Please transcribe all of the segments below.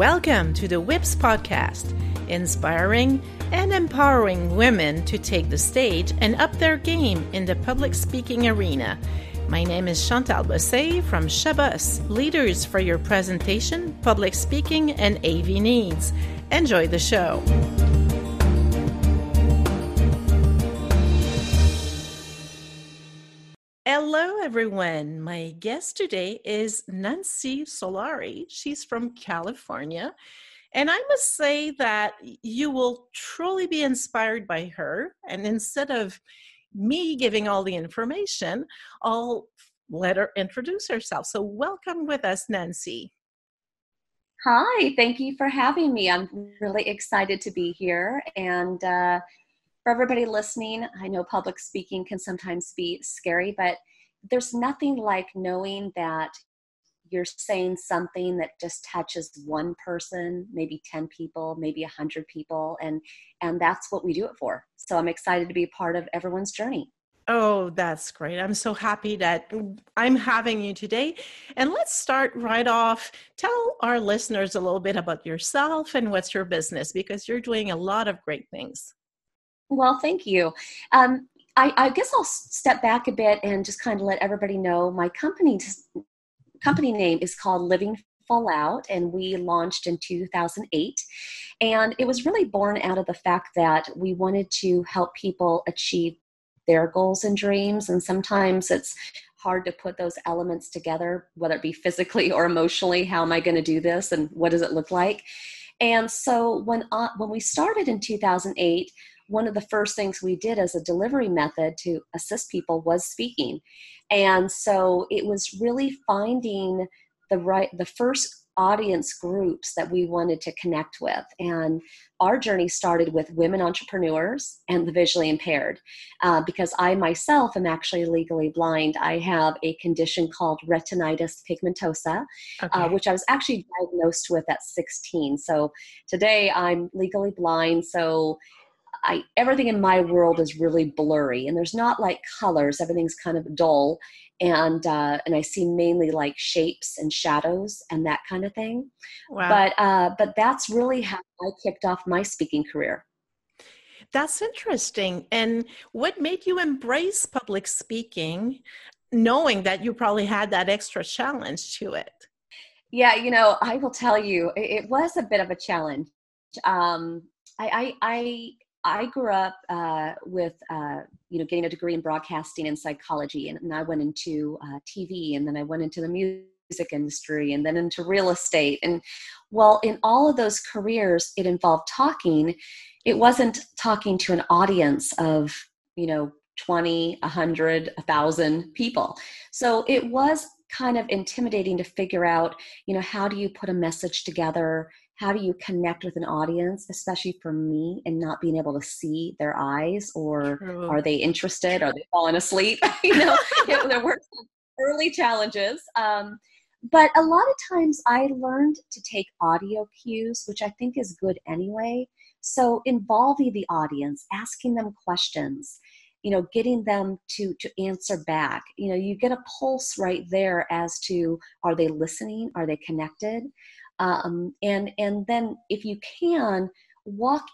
Welcome to the WIPS podcast, inspiring and empowering women to take the stage and up their game in the public speaking arena. My name is Chantal Bossé from Shabus, leaders for your presentation, public speaking, and AV needs. Enjoy the show. Hello, everyone. My guest today is Nancy Solari. She's from California. And I must say that you will truly be inspired by her. And instead of me giving all the information, I'll let her introduce herself. So, welcome with us, Nancy. Hi, thank you for having me. I'm really excited to be here. And uh, for everybody listening, I know public speaking can sometimes be scary, but there's nothing like knowing that you're saying something that just touches one person maybe 10 people maybe 100 people and and that's what we do it for so i'm excited to be part of everyone's journey Oh, that's great. I'm so happy that I'm having you today. And let's start right off. Tell our listeners a little bit about yourself and what's your business because you're doing a lot of great things. Well, thank you. Um, I, I, guess I'll step back a bit and just kind of let everybody know my company's company name is called Living Full Out, and we launched in 2008. And it was really born out of the fact that we wanted to help people achieve their goals and dreams. And sometimes it's hard to put those elements together, whether it be physically or emotionally. How am I going to do this, and what does it look like? And so when uh, when we started in 2008, one of the first things we did as a delivery method to assist people was speaking. And so it was really finding the right the first audience groups that we wanted to connect with. And our journey started with women entrepreneurs and the visually impaired uh, because I myself am actually legally blind. I have a condition called retinitis pigmentosa, uh, okay. uh, which I was actually diagnosed with at 16. So today I'm legally blind. So I everything in my world is really blurry, and there's not like colors. Everything's kind of dull, and uh, and I see mainly like shapes and shadows and that kind of thing. Wow. But uh, but that's really how I kicked off my speaking career. That's interesting. And what made you embrace public speaking, knowing that you probably had that extra challenge to it? Yeah, you know, I will tell you, it, was a bit of a challenge. Um, I, I, I grew up uh, with, uh, you know, getting a degree in broadcasting and psychology, and, and I went into uh, TV, and then I went into the music industry, and then into real estate. And well, in all of those careers, it involved talking. It wasn't talking to an audience of, you know, 20, 100, 1,000 people. So it was kind of intimidating to figure out, you know, how do you put a message together? How do you connect with an audience especially for me and not being able to see their eyes or True. are they interested? Are they falling asleep? You know there were early challenges um, but a lot of times i learned to take audio cues which i think is good anyway. So involving the audience asking them questions you know getting them to to answer back. You know you get a pulse right there as to are they listening? Are they connected um, and and then if you can walk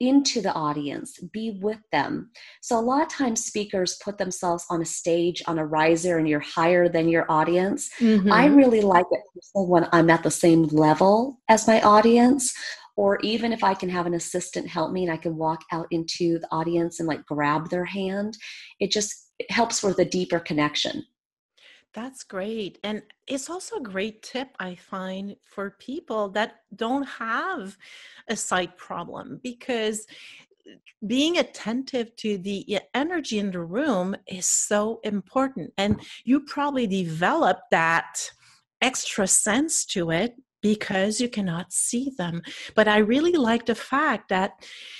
into the audience be with them. So a lot of times speakers put themselves on a stage on a riser and you're higher than your audience. Mm-hmm. i really like it when i'm at the same level as my audience or even if i can have an assistant help me and i can walk out into the audience and like grab their hand it just it helps with a deeper connection that's great. And it's also a great tip, I find, for people that don't have a sight problem because uh, being attentive to the energy in the room is so important. And you probably develop that extra sense to it because you cannot see them. But I really like the fact that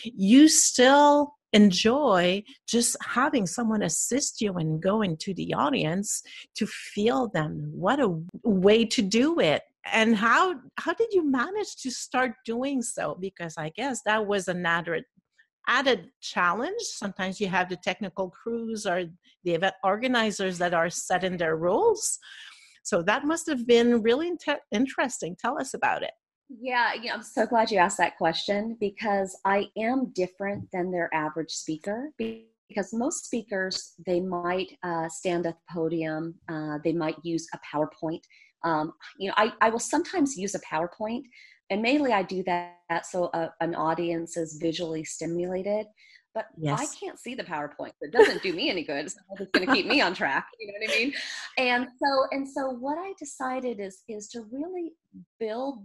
you still enjoy just having someone assist you and go into the audience to feel them. What a way to do it. And how how did you manage to start doing so? Because i guess that was an added added challenge. Sometimes you have the technical crews or the event organizers that are set in their rules. So that must have been really interesting. Tell us about it Yeah, yeah, I'm so glad you asked that question because I am different than their average speaker. Because most speakers, they might uh, stand at the podium, uh, they might use a PowerPoint. Um, you know, I, I will sometimes use a PowerPoint, and mainly I do that so a, an audience is visually stimulated but yes. I can't see the PowerPoint. It doesn't do me any good. It's going to keep me on track. You know what I mean? And so, and so, what I decided is is to really build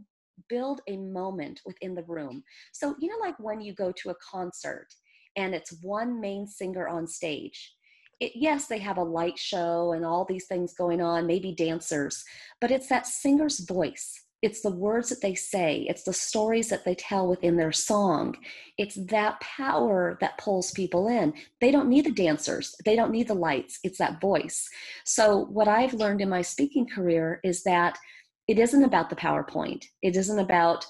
build a moment within the room. So you know, like when you go to a concert and it's one main singer on stage. It, yes, they have a light show and all these things going on, maybe dancers, but it's that singer's voice it's the words that they say, it's the stories that they tell within their song. It's that power that pulls people in. They don't need the dancers, they don't need the lights, it's that voice. So, what I've learned in my speaking career is that it isn't about the PowerPoint, it isn't about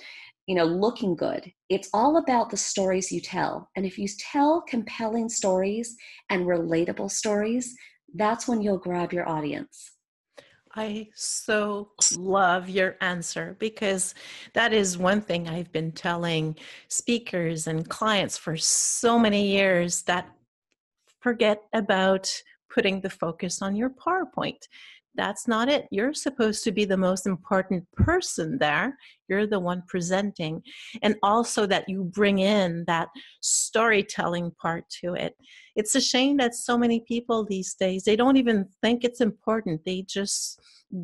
you know looking good. It's all about the stories you tell. And if you tell compelling stories and relatable stories that's when you'll grab your audience. I so love your answer because that is one thing I've been telling speakers and clients for so many years that forget about putting the focus on your PowerPoint that's not it. You're supposed to be the most important person there. You're the one presenting. And also that you bring in that storytelling part to it. It's a shame that so many people these days, they don't even think it's important. They just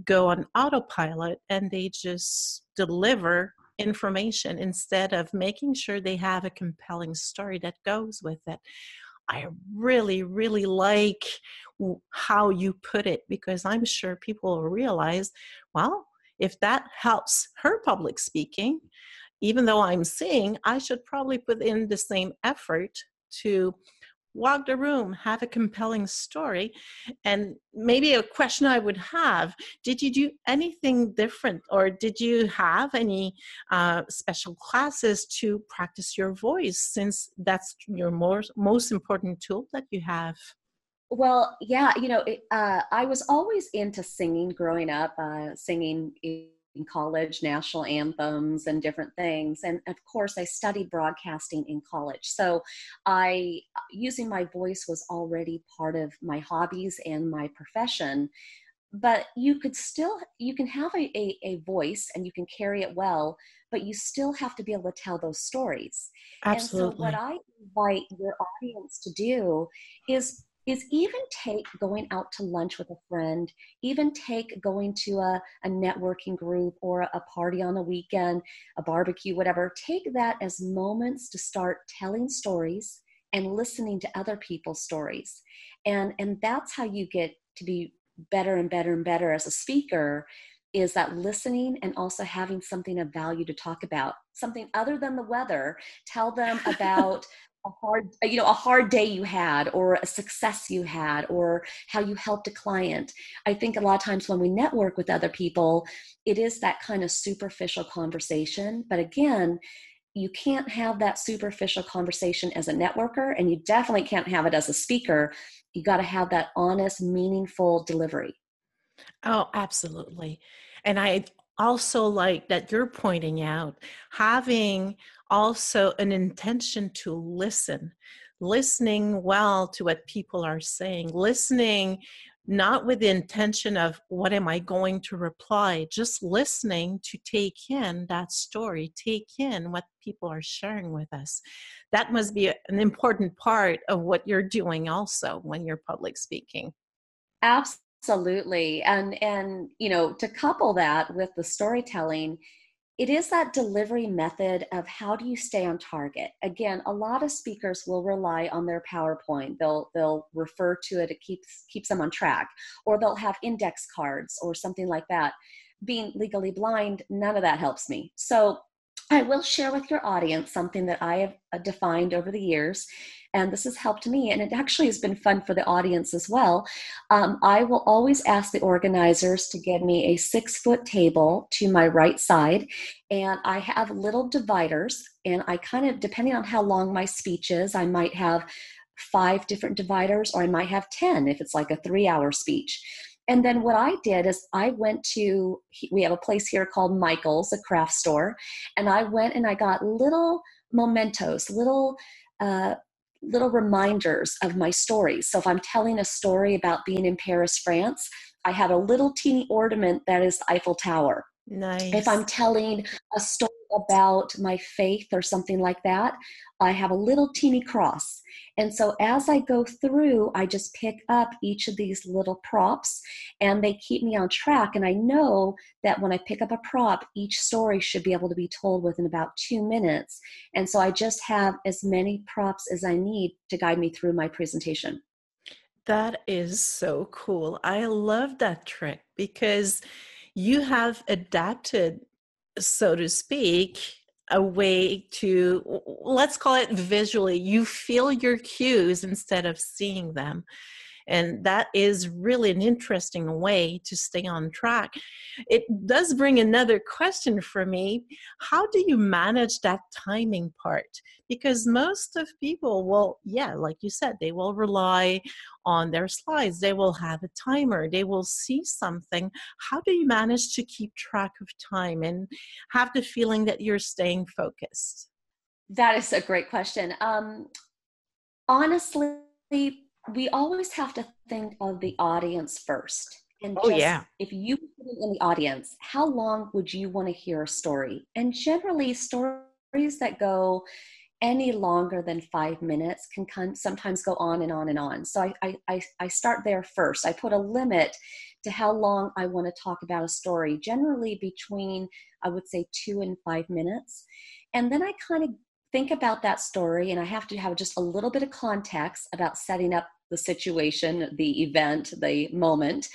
go on autopilot and they just deliver information instead of making sure they have a compelling story that goes with it. I really, really like how you put it because I'm sure people will realize, well, if that helps her public speaking, even though I'm seeing, I should probably put in the same effort to walk the room, have a compelling story. And maybe a question I would have did you do anything different or did you have any uh, special classes to practice your voice since that's your more, most important tool that you have? Well, yeah, you know, it, uh, I was always into singing growing up, uh, singing in college, national anthems and different things. And of course, I studied broadcasting in college. So I, using my voice was already part of my hobbies and my profession. But you could still, you can have a, a, a voice and you can carry it well, but you still have to be able to tell those stories. Absolutely. And so what I invite your audience to do is is even take going out to lunch with a friend, even take going to a, a networking group or a, a party on a weekend, a barbecue, whatever. Take that as moments to start telling stories and listening to other people's stories. And, and that's how you get to be better and better and better as a speaker is that listening and also having something of value to talk about something other than the weather tell them about a hard uh, you know a hard day you had or a success you had or how you helped a client. I think a lot of times when we network with other people it is that kind of superficial conversation. But again you can't have that superficial conversation as a networker and you definitely can't have it as a speaker. You got to have that honest meaningful delivery. Oh absolutely. And i also like that you're pointing out having also an intention to listen listening well to what people are saying listening not with the intention of what am i going to reply? Just listening to take in that story take in what people are sharing with us. That must be an important part of what you're doing also when you're public speaking. Absolutely and and you know to couple that with the storytelling it is that delivery method of how do you stay on target. Again a lot of speakers will rely on their powerpoint. They'll they'll refer to it it keeps keeps them on track. Or they'll have index cards or something like that. Being legally blind none of that helps me. So I will share with your audience something that I have uh, defined over the years, and this has helped me, and it actually has been fun for the audience as well. Um, I will always ask the organizers to give me a six foot table to my right side, and I have little dividers, and I kind of, depending on how long my speech is, I might have five different dividers, or I might have 10 if it's like a three hour speech. And then what I did is I went to, we have a place here called Michael's, a craft store, and I went and I got little mementos, little uh, little reminders of my stories. So if I'm telling a story about being in Paris, France, I have a little teeny ornament that is Eiffel Tower. Nice. If I'm telling a story about my faith or something like that, I have a little teeny cross. And so as I go through, I just pick up each of these little props and they keep me on track. And I know that when I pick up a prop, each story should be able to be told within about two minutes. And so I just have as many props as I need to guide me through my presentation. That is so cool. I love that trick because you have adapted, so to speak, a way to let's call it visually you feel your cues instead of seeing them and that is really an interesting way to stay on track. It does bring another question for me. How do you manage that timing part? Because most of people will, yeah, like you said, they will rely on their slides, they will have a timer, they will see something. How do you manage to keep track of time and have the feeling that you're staying focused? That is a great question. Um, honestly, we always have to think of the audience first. And oh, just, yeah. if you put it in the audience, how long would you want to hear a story? And generally, stories that go any longer than five minutes can sometimes go on and on and on. So I, I, I start there first. I put a limit to how long I want to talk about a story, generally between, I would say, two and five minutes. And then I kind of think about that story and I have to have just a little bit of context about setting up the situation, the event, the moment.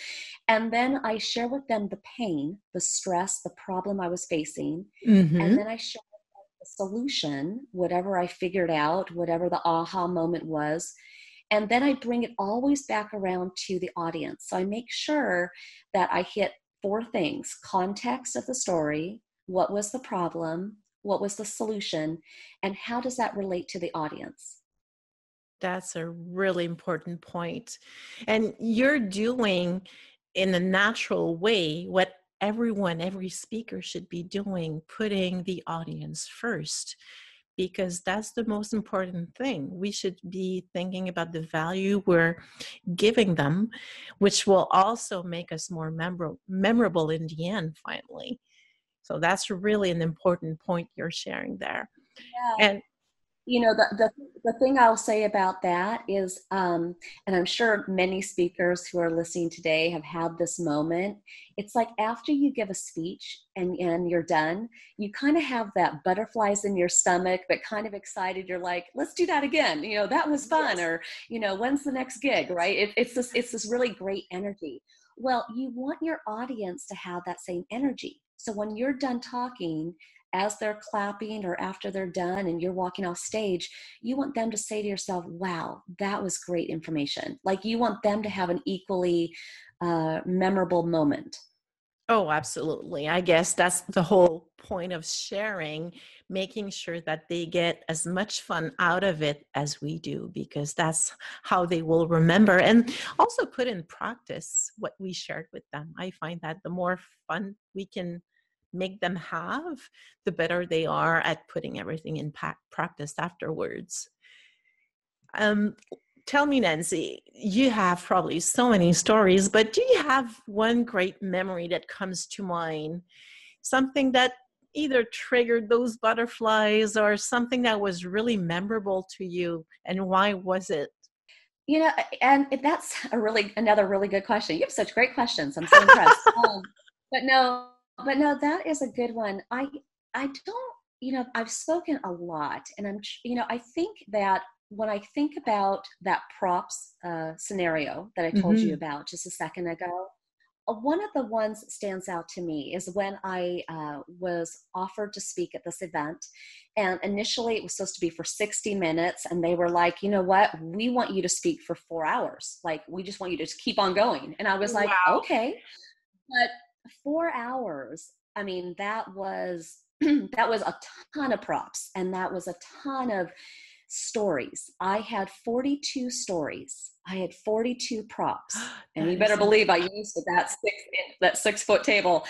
And then I share with them the pain, the stress, the problem I was facing. Mm-hmm. And then I share the solution, whatever I figured out, whatever the aha moment was. And then I bring it always back around to the audience. So I make sure that I hit four things context of the story, what was the problem, what was the solution, and how does that relate to the audience? That's a really important point. And you're doing in a natural way what everyone, every speaker should be doing, putting the audience first, because that's the most important thing. We should be thinking about the value we're giving them, which will also make us more memorable, memorable in the end, finally. So that's really an important point you're sharing there. Yeah. And you know the, the the thing i'll say about that is um, and i'm sure many speakers who are listening today have had this moment. It's like after you give a speech and and you're done you kind of have that butterflies in your stomach but kind of excited. You're like let's do that again. You know that was fun yes. or you know when's the next gig? Right? It, it's this it's this really great energy. Well you want your audience to have that same energy. So when you're done talking, as they're clapping or after they're done and you're walking off stage, you want them to say to yourself, wow, that was great information. Like you want them to have an equally uh, memorable moment. Oh, absolutely. I guess that's the whole point of sharing, making sure that they get as much fun out of it as we do, because that's how they will remember and also put in practice what we shared with them. I find that the more fun we can make them have, the better they are at putting everything in practice afterwards. Um, tell me, Nancy, you have probably so many stories, but do you have one great memory that comes to mind? Something that either triggered those butterflies or something that was really memorable to you, and why was it? You know, and that's a really another really good question. You have such great questions. I'm so impressed. um, but no, but no, that is a good one. I I don't, you know, I've spoken a lot, and I'm, you know, I think that when I think about that props uh, scenario that I told mm-hmm. you about just a second ago, uh, one of the ones that stands out to me is when I uh, was offered to speak at this event. And initially, it was supposed to be for 60 minutes. And they were like, you know what? We want you to speak for four hours. Like, we just want you to just keep on going. And I was like, wow. okay. But four hours i mean that was that was a ton of props and that was a ton of stories. I had 42 stories. I had 42 props. And you better believe I used that six that six foot table.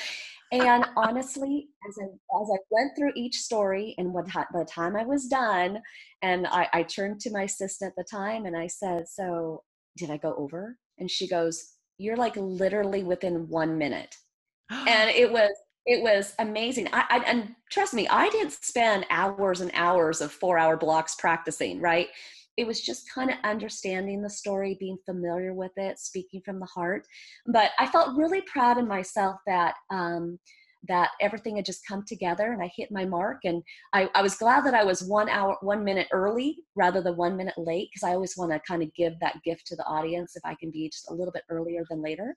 And honestly, as I as I went through each story, and what by the time I was done, and I, I turned to my assistant at the time and I said, "So did I go over?" And she goes, "You're like literally within one minute." And it was it was amazing. I, I, and trust me, I didn't spend hours and hours of four hour blocks practicing, right? It was just kind of understanding the story, being familiar with it, speaking from the heart. But I felt really proud of myself that um, that everything had just come together and I hit my mark. And I, I was glad that I was one hour, one minute early rather than one minute late because I always want to kind of give that gift to the audience if I can be just a little bit earlier than later.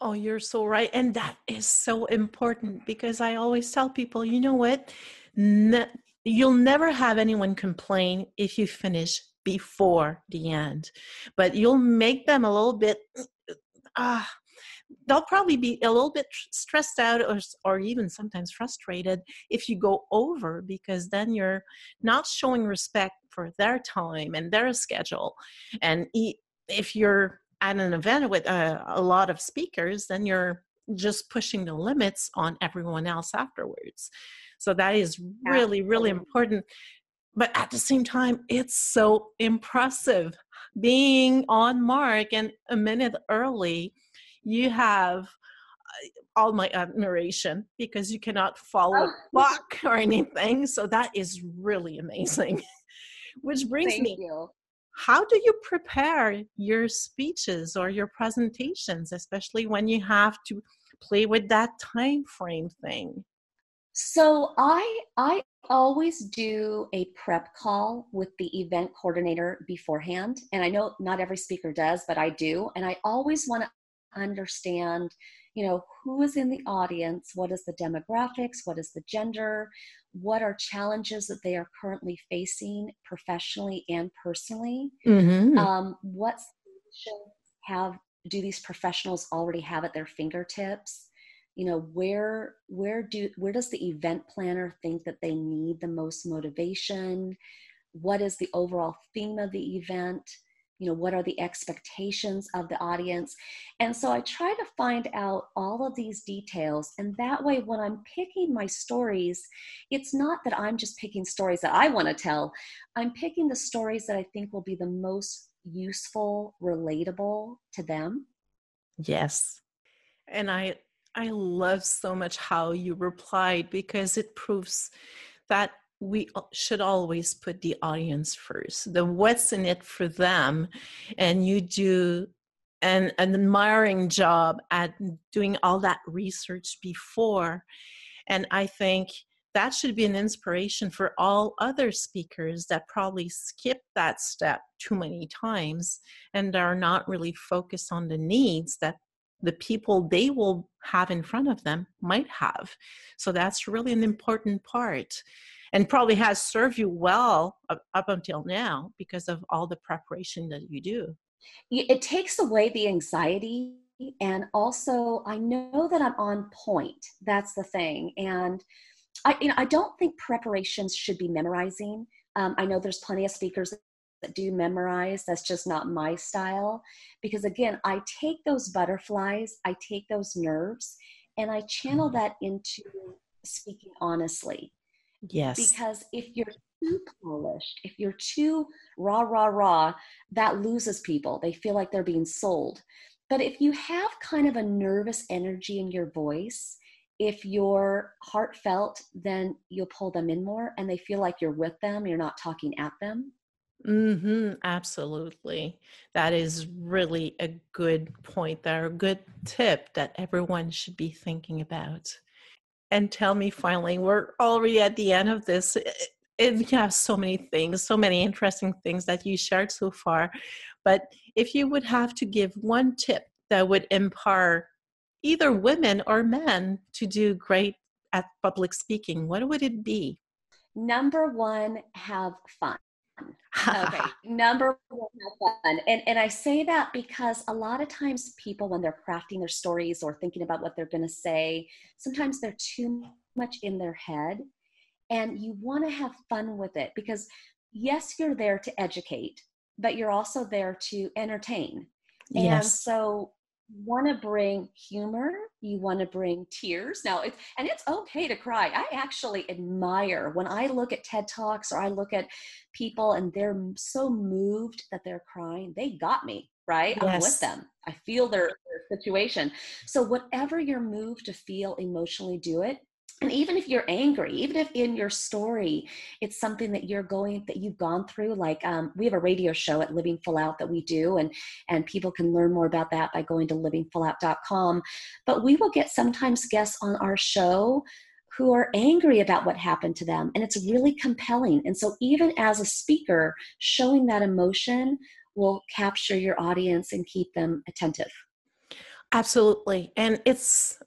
Oh, you're so right. And that is so important because I always tell people, you know what? Ne- you'll never have anyone complain if you finish before the end, but you'll make them a little bit, ah, they'll probably be a little bit stressed out or, or even sometimes frustrated if you go over because then you're not showing respect for their time and their schedule. And if you're at an event with a, a lot of speakers, then you're just pushing the limits on everyone else afterwards. So that is really, really important. But at the same time, it's so impressive being on mark and a minute early. You have uh, all my admiration because you cannot follow oh. clock or anything. So that is really amazing. Which brings Thank me you how do you prepare your speeches or your presentations especially when you have to play with that time frame thing? So i i always do a prep call with the event coordinator beforehand and i know not every speaker does but i do and i always want to understand you know who is in the audience what is the demographics what is the gender what are challenges that they are currently facing professionally and personally? Mm-hmm. um, what have do these professionals already have at their fingertips? You know where where do where does the event planner think that they need the most motivation? What is the overall theme of the event you know what are the expectations of the audience? And so i try to find out all of these details and that way when i'm picking my stories it's not that i'm just picking stories that i want to tell. I'm picking the stories that i think will be the most useful relatable to them. Yes. And i i love so much how you replied because it proves that we should always put the audience first. The what's in it for them and you do an, an admiring job at doing all that research before. And i think that should be an inspiration for all other speakers that probably skip that step too many times and are not really focused on the needs that the people they will have in front of them might have. So that's really an important part and probably has served you well up, up until now because of all the preparation that you do. It takes away the anxiety and also I know that I'm on point. That's the thing. And I, you know, I don't think preparations should be memorizing. Um, I know there's plenty of speakers that do memorize. That's just not my style. Because again, I take those butterflies, I take those nerves, and I channel mm-hmm. that into speaking honestly. Yes. Because if you're too polished, if you're too raw, raw, raw, that loses people. They feel like they're being sold. But if you have kind of a nervous energy in your voice, if you're heartfelt, then you'll pull them in more and they feel like you're with them, you're not talking at them. Mm-hmm, absolutely. That is really a good point there, a good tip that everyone should be thinking about and tell me finally, we're already at the end of this. Eh, eh, it, you have so many things, so many interesting things that you shared so far. But if you would have to give one tip that would empower either women or men to do great at public speaking, what would it be? Number one, have fun okay number one fun and and i say that because a lot of times people when they're crafting their stories or thinking about what they're going to say sometimes they're too much in their head and you want to have fun with it because yes, you're there to educate, but you're also there to entertain. Yes. And so want to bring humor you want to bring tears. Now it's and it's okay to cry. I actually admire when i look at ted talks or i look at people and they're so moved that they're crying they got me right? Yes. i'm with them. I feel their, their situation. So whatever you're moved to feel emotionally do it and even if you're angry even if in your story it's something that you're going that you've gone through like um, we have a radio show at living full out that we do and and people can learn more about that by going to livingfullout.com but we will get sometimes guests on our show who are angry about what happened to them and it's really compelling. And so even as a speaker showing that emotion will capture your audience and keep them attentive. Absolutely. And it's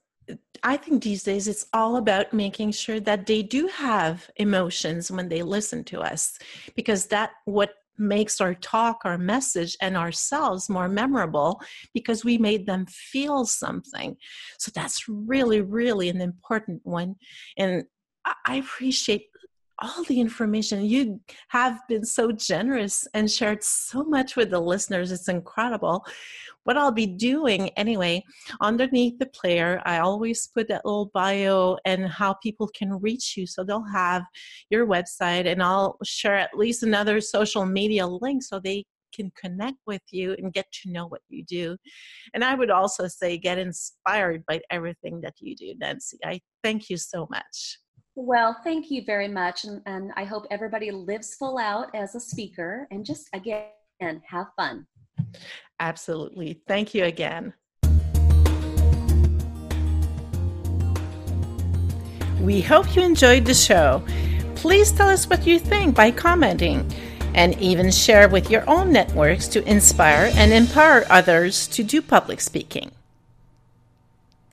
I think these days it's all about making sure that they do have emotions when they listen to us because that what makes our talk our message and ourselves more memorable because we made them feel something. So that's really really an important one. And i appreciate all the information you have been so generous and shared so much with the listeners it's incredible what I'll be doing anyway, underneath the player, I always put that little bio and how people can reach you. So they'll have your website, and I'll share at least another social media link so they can connect with you and get to know what you do. And I would also say get inspired by everything that you do, Nancy. I thank you so much. Well, thank you very much. And, and I hope everybody lives full out as a speaker and just, again, have fun. Absolutely. Thank you again. We hope you enjoyed the show. Please tell us what you think by commenting and even share with your own networks to inspire and empower others to do public speaking.